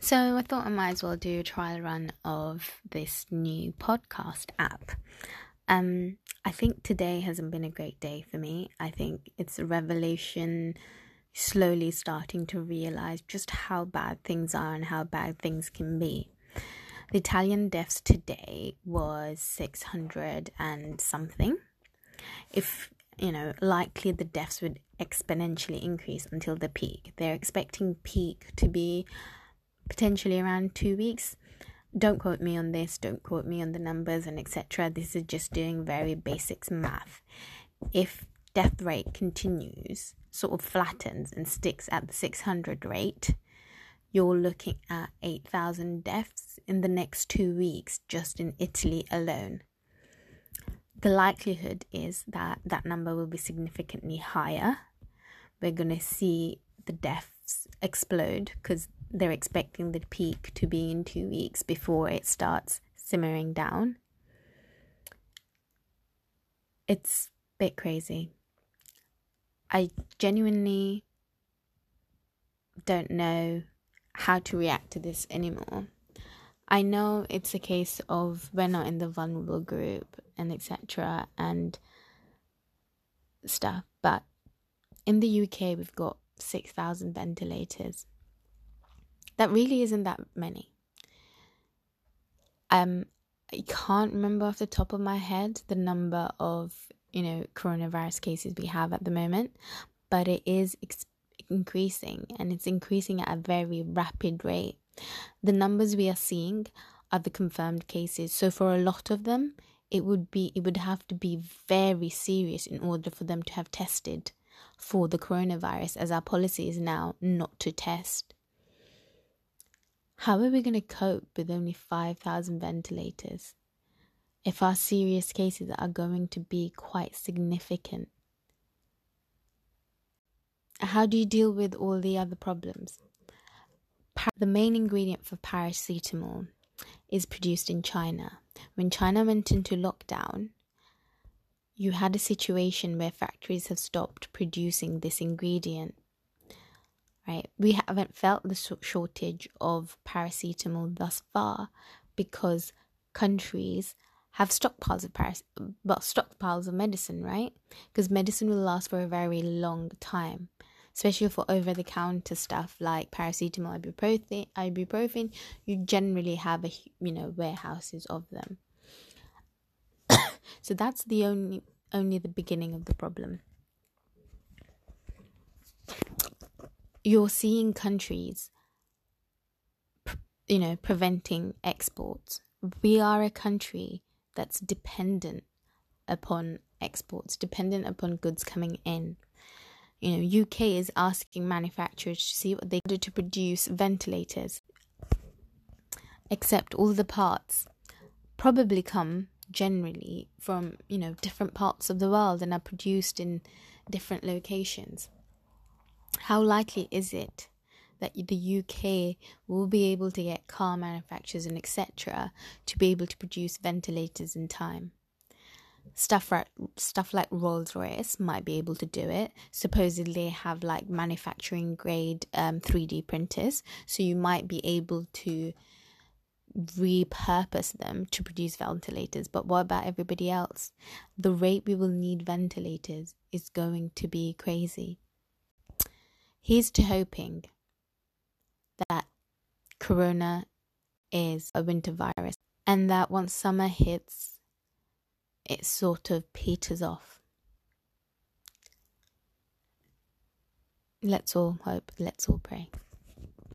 So I thought I might as well do a trial run of this new podcast app. Um, I think today hasn't been a great day for me. I think it's a revelation slowly starting to realize just how bad things are and how bad things can be. The Italian deaths today was 600 and something. If you know, likely the deaths would exponentially increase until the peak. They're expecting peak to be potentially around two weeks. Don't quote me on this, don't quote me on the numbers and etc. This is just doing very basics math. If death rate continues, sort of flattens and sticks at the 600 rate, you're looking at 8,000 deaths in the next two weeks just in Italy alone. The likelihood is that that number will be significantly higher. We're going to see the deaths explode because they're expecting the peak to be in two weeks before it starts simmering down. It's a bit crazy. I genuinely don't know how to react to this anymore. I know it's a case of we're not in the vulnerable group and etc. and stuff, but in the UK we've got 6,000 ventilators that really isn't that many. Um, I can't remember off the top of my head the number of you know coronavirus cases we have at the moment, but it is ex- increasing and it's increasing at a very rapid rate. The numbers we are seeing are the confirmed cases. So for a lot of them, it would be it would have to be very serious in order for them to have tested for the coronavirus as our policy is now not to test. How are we going to cope with only 5,000 ventilators if our serious cases are going to be quite significant? How do you deal with all the other problems? The main ingredient for paracetamol is produced in China. When China went into lockdown, you had a situation where factories have stopped producing this ingredient right? We haven't felt the shortage of paracetamol thus far because countries have stockpiles of paras- well, stockpiles of medicine, right? Because medicine will last for a very long time, especially for over-the-counter stuff like paracetamol, ibuprofen. Ibuprofen, you generally have a you know warehouses of them. so that's the only only the beginning of the problem. You're seeing countries, you know, preventing exports. We are a country that's dependent upon exports, dependent upon goods coming in. You know, UK is asking manufacturers to see what they do to produce ventilators. Except all the parts probably come generally from, you know, different parts of the world and are produced in different locations. How likely is it that the UK will be able to get car manufacturers and etc. to be able to produce ventilators in time? Stuff like stuff like Rolls Royce might be able to do it. Supposedly, have like manufacturing grade um, 3D printers, so you might be able to repurpose them to produce ventilators. But what about everybody else? The rate we will need ventilators is going to be crazy. Here's to hoping that corona is a winter virus and that once summer hits, it sort of peters off. Let's all hope, let's all pray.